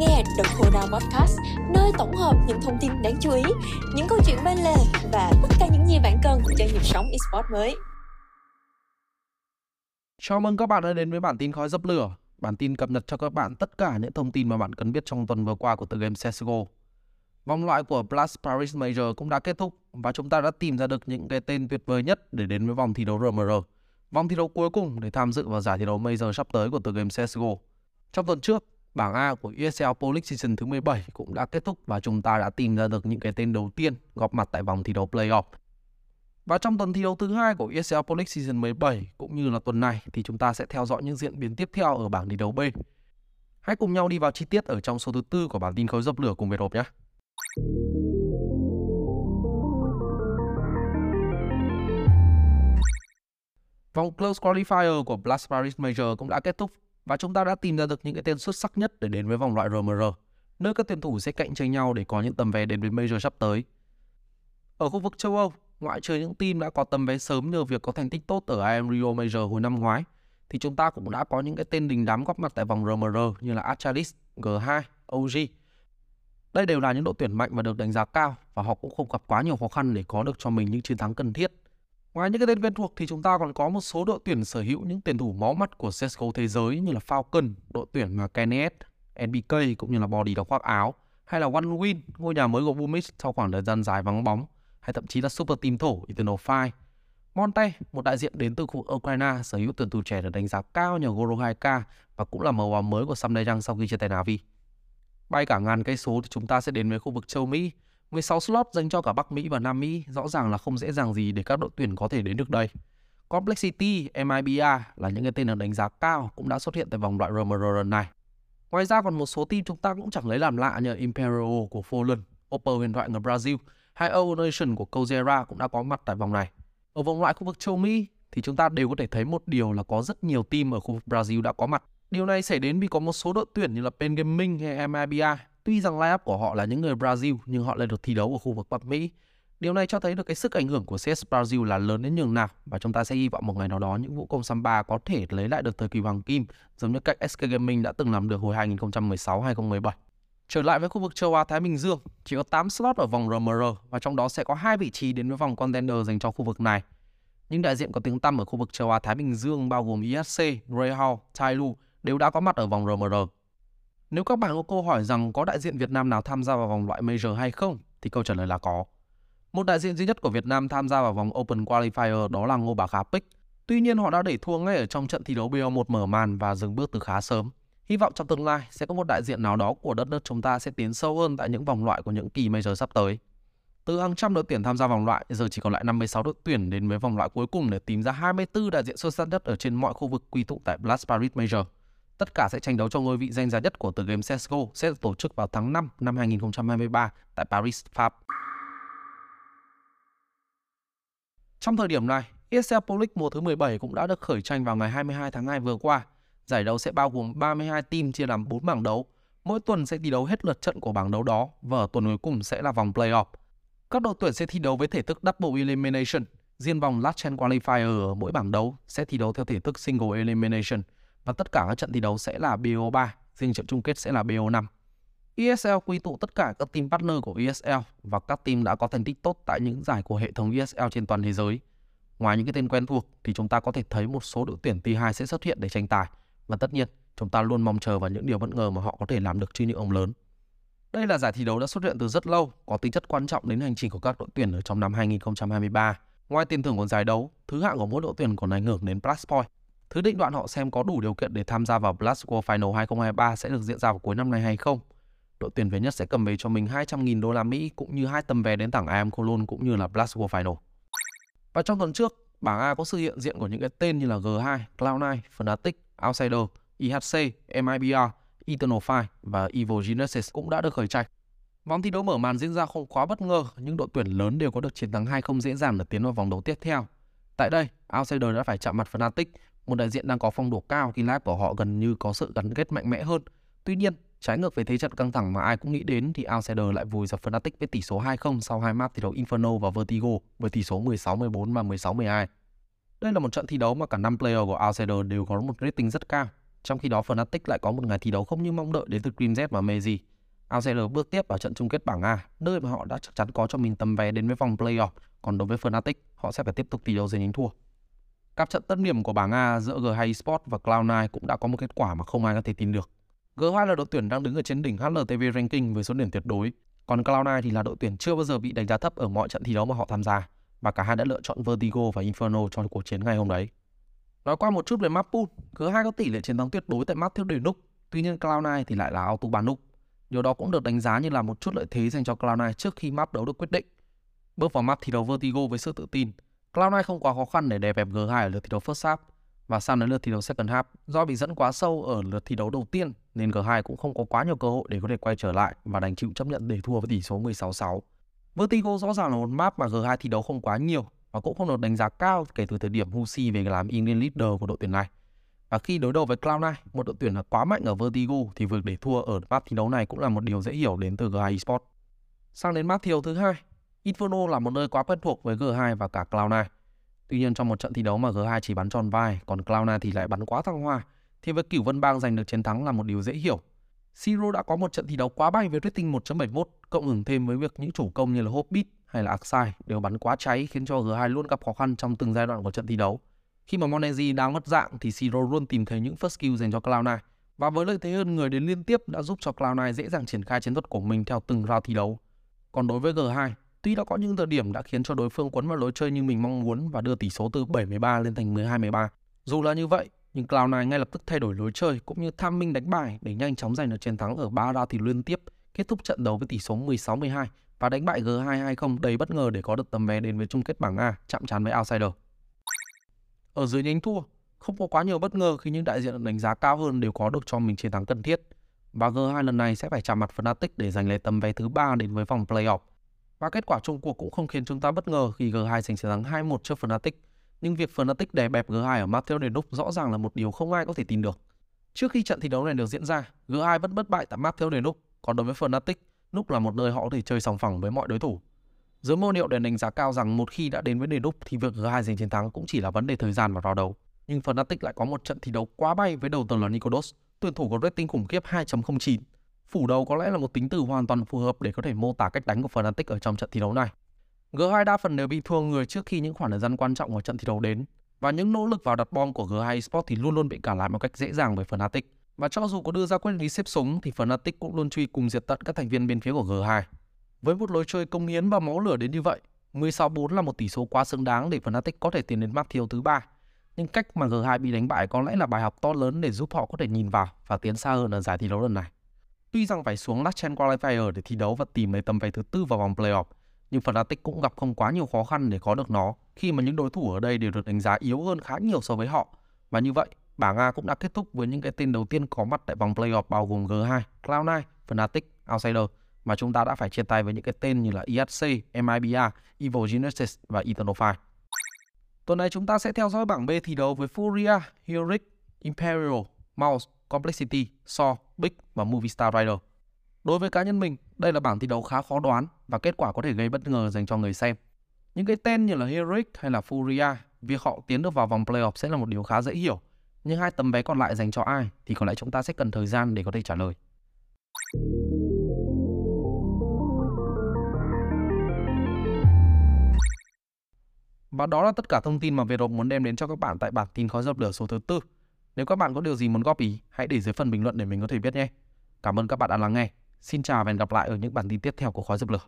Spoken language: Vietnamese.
nghe The Corona Podcast, nơi tổng hợp những thông tin đáng chú ý, những câu chuyện bên lề và tất cả những gì bạn cần cho nhịp sống esports mới. Chào mừng các bạn đã đến với bản tin khói dập lửa. Bản tin cập nhật cho các bạn tất cả những thông tin mà bạn cần biết trong tuần vừa qua của tựa game CSGO. Vòng loại của Blast Paris Major cũng đã kết thúc và chúng ta đã tìm ra được những cái tên tuyệt vời nhất để đến với vòng thi đấu RMR. Vòng thi đấu cuối cùng để tham dự vào giải thi đấu Major sắp tới của tựa game CSGO. Trong tuần trước, bảng A của ESL Pro League Season thứ 17 cũng đã kết thúc và chúng ta đã tìm ra được những cái tên đầu tiên góp mặt tại vòng thi đấu Playoff. Và trong tuần thi đấu thứ hai của ESL Pro League Season 17 cũng như là tuần này thì chúng ta sẽ theo dõi những diễn biến tiếp theo ở bảng thi đấu B. Hãy cùng nhau đi vào chi tiết ở trong số thứ tư của bản tin khối dập lửa cùng Việt Hộp nhé. Vòng Close Qualifier của Blast Paris Major cũng đã kết thúc và chúng ta đã tìm ra được những cái tên xuất sắc nhất để đến với vòng loại RMR, nơi các tuyển thủ sẽ cạnh tranh nhau để có những tấm vé đến với Major sắp tới. Ở khu vực châu Âu, ngoại trừ những team đã có tấm vé sớm nhờ việc có thành tích tốt ở IM Rio Major hồi năm ngoái, thì chúng ta cũng đã có những cái tên đình đám góp mặt tại vòng RMR như là Achalis, G2, OG. Đây đều là những đội tuyển mạnh và được đánh giá cao và họ cũng không gặp quá nhiều khó khăn để có được cho mình những chiến thắng cần thiết. Ngoài những cái tên quen thuộc thì chúng ta còn có một số đội tuyển sở hữu những tiền thủ máu mắt của CSGO thế giới như là Falcon, đội tuyển mà Kenneth, NBK cũng như là Body đóng khoác áo, hay là One Win, ngôi nhà mới của Boomix sau khoảng thời gian dài vắng bóng, hay thậm chí là Super Team thổ Eternal Fire. Monte, một đại diện đến từ khu vực Ukraine, sở hữu tuyển thủ trẻ được đánh giá cao nhờ Goro 2K và cũng là màu áo mới của Sam Dae sau khi chia tay Navi. Bay cả ngàn cây số thì chúng ta sẽ đến với khu vực châu Mỹ, 16 slot dành cho cả Bắc Mỹ và Nam Mỹ rõ ràng là không dễ dàng gì để các đội tuyển có thể đến được đây. Complexity, MIBA là những cái tên được đánh giá cao cũng đã xuất hiện tại vòng loại RMR lần này. Ngoài ra còn một số team chúng ta cũng chẳng lấy làm lạ như Imperial của Poland, Opel huyền thoại người Brazil hay O Nation của Kozera cũng đã có mặt tại vòng này. Ở vòng loại khu vực châu Mỹ thì chúng ta đều có thể thấy một điều là có rất nhiều team ở khu vực Brazil đã có mặt. Điều này xảy đến vì có một số đội tuyển như là Pen Gaming hay MIBA Tuy rằng lineup của họ là những người Brazil nhưng họ lại được thi đấu ở khu vực Bắc Mỹ. Điều này cho thấy được cái sức ảnh hưởng của CS Brazil là lớn đến nhường nào và chúng ta sẽ hy vọng một ngày nào đó những vũ công Samba có thể lấy lại được thời kỳ hoàng kim giống như cách SK Gaming đã từng làm được hồi 2016-2017. Trở lại với khu vực châu Á Thái Bình Dương, chỉ có 8 slot ở vòng RMR và trong đó sẽ có hai vị trí đến với vòng contender dành cho khu vực này. Những đại diện có tiếng tăm ở khu vực châu Á Thái Bình Dương bao gồm ESC, Greyhound, Tailu đều đã có mặt ở vòng RMR. Nếu các bạn có câu hỏi rằng có đại diện Việt Nam nào tham gia vào vòng loại Major hay không, thì câu trả lời là có. Một đại diện duy nhất của Việt Nam tham gia vào vòng Open Qualifier đó là Ngô Bá Khá Pick. Tuy nhiên họ đã để thua ngay ở trong trận thi đấu BO1 mở màn và dừng bước từ khá sớm. Hy vọng trong tương lai sẽ có một đại diện nào đó của đất nước chúng ta sẽ tiến sâu hơn tại những vòng loại của những kỳ Major sắp tới. Từ hàng trăm đội tuyển tham gia vòng loại, giờ chỉ còn lại 56 đội tuyển đến với vòng loại cuối cùng để tìm ra 24 đại diện xuất sắc nhất ở trên mọi khu vực quy tụ tại Blast Paris Major. Tất cả sẽ tranh đấu cho ngôi vị danh giá nhất của tựa game CSGO sẽ được tổ chức vào tháng 5 năm 2023 tại Paris, Pháp. Trong thời điểm này, ESL Pro League mùa thứ 17 cũng đã được khởi tranh vào ngày 22 tháng 2 vừa qua. Giải đấu sẽ bao gồm 32 team chia làm 4 bảng đấu. Mỗi tuần sẽ thi đấu hết lượt trận của bảng đấu đó và ở tuần cuối cùng sẽ là vòng playoff. Các đội tuyển sẽ thi đấu với thể thức Double Elimination. Riêng vòng Last Chance Qualifier ở mỗi bảng đấu sẽ thi đấu theo thể thức Single Elimination – và tất cả các trận thi đấu sẽ là BO3, riêng trận chung kết sẽ là BO5. ESL quy tụ tất cả các team partner của ESL và các team đã có thành tích tốt tại những giải của hệ thống ESL trên toàn thế giới. Ngoài những cái tên quen thuộc thì chúng ta có thể thấy một số đội tuyển T2 sẽ xuất hiện để tranh tài và tất nhiên chúng ta luôn mong chờ vào những điều bất ngờ mà họ có thể làm được trên những ông lớn. Đây là giải thi đấu đã xuất hiện từ rất lâu, có tính chất quan trọng đến hành trình của các đội tuyển ở trong năm 2023. Ngoài tiền thưởng của giải đấu, thứ hạng của mỗi đội tuyển còn ảnh hưởng đến plus point Thứ định đoạn họ xem có đủ điều kiện để tham gia vào Blast World Final 2023 sẽ được diễn ra vào cuối năm nay hay không. Đội tuyển về nhất sẽ cầm về cho mình 200.000 đô la Mỹ cũng như hai tấm vé đến tảng IM Cologne cũng như là Blast World Final. Và trong tuần trước, bảng A có sự hiện diện của những cái tên như là G2, Cloud9, Fnatic, Outsider, IHC, MIBR, Eternal Fire và Evil Genesis cũng đã được khởi tranh. Vòng thi đấu mở màn diễn ra không quá bất ngờ, nhưng đội tuyển lớn đều có được chiến thắng 2 không dễ dàng để tiến vào vòng đấu tiếp theo. Tại đây, Outsider đã phải chạm mặt Fnatic một đại diện đang có phong độ cao khi live của họ gần như có sự gắn kết mạnh mẽ hơn. Tuy nhiên, trái ngược với thế trận căng thẳng mà ai cũng nghĩ đến thì Outsider lại vùi dập Fnatic với tỷ số 2-0 sau hai map thi đấu Inferno và Vertigo với tỷ số 16-14 và 16-12. Đây là một trận thi đấu mà cả năm player của Outsider đều có một rating rất cao. Trong khi đó Fnatic lại có một ngày thi đấu không như mong đợi đến từ Dreamz Z và Meiji. Outsider bước tiếp vào trận chung kết bảng A, nơi mà họ đã chắc chắn có cho mình tấm vé đến với vòng playoff. Còn đối với Fnatic, họ sẽ phải tiếp tục thi đấu giành thắng thua. Các trận tất điểm của bảng A giữa G2 Esports và Cloud9 cũng đã có một kết quả mà không ai có thể tin được. G2 là đội tuyển đang đứng ở trên đỉnh HLTV ranking với số điểm tuyệt đối, còn Cloud9 thì là đội tuyển chưa bao giờ bị đánh giá thấp ở mọi trận thi đấu mà họ tham gia và cả hai đã lựa chọn Vertigo và Inferno trong cuộc chiến ngày hôm đấy. Nói qua một chút về map pool, G2 có tỷ lệ chiến thắng tuyệt đối tại map thiếu đề núc, tuy nhiên Cloud9 thì lại là auto bàn núc. Điều đó cũng được đánh giá như là một chút lợi thế dành cho Cloud9 trước khi map đấu được quyết định. Bước vào map thi đấu Vertigo với sự tự tin, Cloud9 không quá khó khăn để đè bẹp G2 ở lượt thi đấu first half và sang đến lượt thi đấu second half do bị dẫn quá sâu ở lượt thi đấu đầu tiên nên G2 cũng không có quá nhiều cơ hội để có thể quay trở lại và đành chịu chấp nhận để thua với tỷ số 16-6. Vertigo rõ ràng là một map mà G2 thi đấu không quá nhiều và cũng không được đánh giá cao kể từ thời điểm Husi về làm England leader của đội tuyển này. Và khi đối đầu với Cloud9, một đội tuyển là quá mạnh ở Vertigo thì việc để thua ở map thi đấu này cũng là một điều dễ hiểu đến từ G2 Esports. Sang đến map thi đấu thứ hai, Inferno là một nơi quá quen thuộc với G2 và cả Cloud9. Tuy nhiên trong một trận thi đấu mà G2 chỉ bắn tròn vai, còn Cloud9 thì lại bắn quá thăng hoa, thì với Cửu Vân Bang giành được chiến thắng là một điều dễ hiểu. Siro đã có một trận thi đấu quá bay với rating 1.71, cộng hưởng thêm với việc những chủ công như là Hobbit hay là Aksai đều bắn quá cháy khiến cho G2 luôn gặp khó khăn trong từng giai đoạn của trận thi đấu. Khi mà Monezi đang mất dạng thì Siro luôn tìm thấy những first kill dành cho Cloud9 và với lợi thế hơn người đến liên tiếp đã giúp cho Cloud9 dễ dàng triển khai chiến thuật của mình theo từng round thi đấu. Còn đối với G2, tuy đã có những thời điểm đã khiến cho đối phương quấn vào lối chơi như mình mong muốn và đưa tỷ số từ 7-13 lên thành 12-13. Dù là như vậy, nhưng Cloud9 ngay lập tức thay đổi lối chơi cũng như tham minh đánh bài để nhanh chóng giành được chiến thắng ở 3 round thì liên tiếp, kết thúc trận đấu với tỷ số 16-12 và đánh bại G2 2-0 đầy bất ngờ để có được tấm vé đến với chung kết bảng A chạm trán với Outsider. Ở dưới nhánh thua, không có quá nhiều bất ngờ khi những đại diện đánh giá cao hơn đều có được cho mình chiến thắng cần thiết. Và G2 lần này sẽ phải chạm mặt Fnatic để giành lấy tấm vé thứ ba đến với vòng playoff. Và kết quả chung cuộc cũng không khiến chúng ta bất ngờ khi G2 giành chiến thắng 2-1 trước Fnatic. Nhưng việc Fnatic đè bẹp G2 ở Matthew Denuk rõ ràng là một điều không ai có thể tin được. Trước khi trận thi đấu này được diễn ra, G2 vẫn bất bại tại Matthew Denuk, còn đối với Fnatic, Núc là một nơi họ có thể chơi sòng phẳng với mọi đối thủ. Giới môn hiệu để đánh giá cao rằng một khi đã đến với đề đúc thì việc G2 giành chiến thắng cũng chỉ là vấn đề thời gian và vào đấu. Nhưng Fnatic lại có một trận thi đấu quá bay với đầu tường là Nikodos, tuyển thủ có rating khủng khiếp 2.09. Phủ đầu có lẽ là một tính từ hoàn toàn phù hợp để có thể mô tả cách đánh của Fnatic ở trong trận thi đấu này. G2 đa phần đều bị thua người trước khi những khoảng thời gian quan trọng của trận thi đấu đến và những nỗ lực vào đặt bom của G2 Esports thì luôn luôn bị cản lại một cách dễ dàng bởi Fnatic. Và cho dù có đưa ra quyết định xếp súng thì Fnatic cũng luôn truy cùng diệt tận các thành viên bên phía của G2. Với một lối chơi công hiến và máu lửa đến như vậy, 16-4 là một tỷ số quá xứng đáng để Fnatic có thể tiến đến map thiêu thứ ba. Nhưng cách mà G2 bị đánh bại có lẽ là bài học to lớn để giúp họ có thể nhìn vào và tiến xa hơn ở giải thi đấu lần này. Tuy rằng phải xuống Last Chance Qualifier để thi đấu và tìm lấy tầm vé thứ tư vào vòng playoff, nhưng Fnatic cũng gặp không quá nhiều khó khăn để có được nó khi mà những đối thủ ở đây đều được đánh giá yếu hơn khá nhiều so với họ. Và như vậy, bảng A cũng đã kết thúc với những cái tên đầu tiên có mặt tại vòng playoff bao gồm G2, Cloud9, Fnatic, Outsider mà chúng ta đã phải chia tay với những cái tên như là ESC, MIBA, Evil Genesis và Eternal Fire. Tuần này chúng ta sẽ theo dõi bảng B thi đấu với Furia, Heroic, Imperial, Mouse, Complexity, Saw Big và Movistar Rider. Đối với cá nhân mình, đây là bảng thi đấu khá khó đoán và kết quả có thể gây bất ngờ dành cho người xem. Những cái tên như là Heroic hay là Furia, việc họ tiến được vào vòng playoff sẽ là một điều khá dễ hiểu. Nhưng hai tấm vé còn lại dành cho ai thì có lẽ chúng ta sẽ cần thời gian để có thể trả lời. Và đó là tất cả thông tin mà Việt Hộp muốn đem đến cho các bạn tại bản tin khói dập lửa số thứ tư. Nếu các bạn có điều gì muốn góp ý, hãy để dưới phần bình luận để mình có thể biết nhé. Cảm ơn các bạn đã lắng nghe. Xin chào và hẹn gặp lại ở những bản tin tiếp theo của khói dập lửa.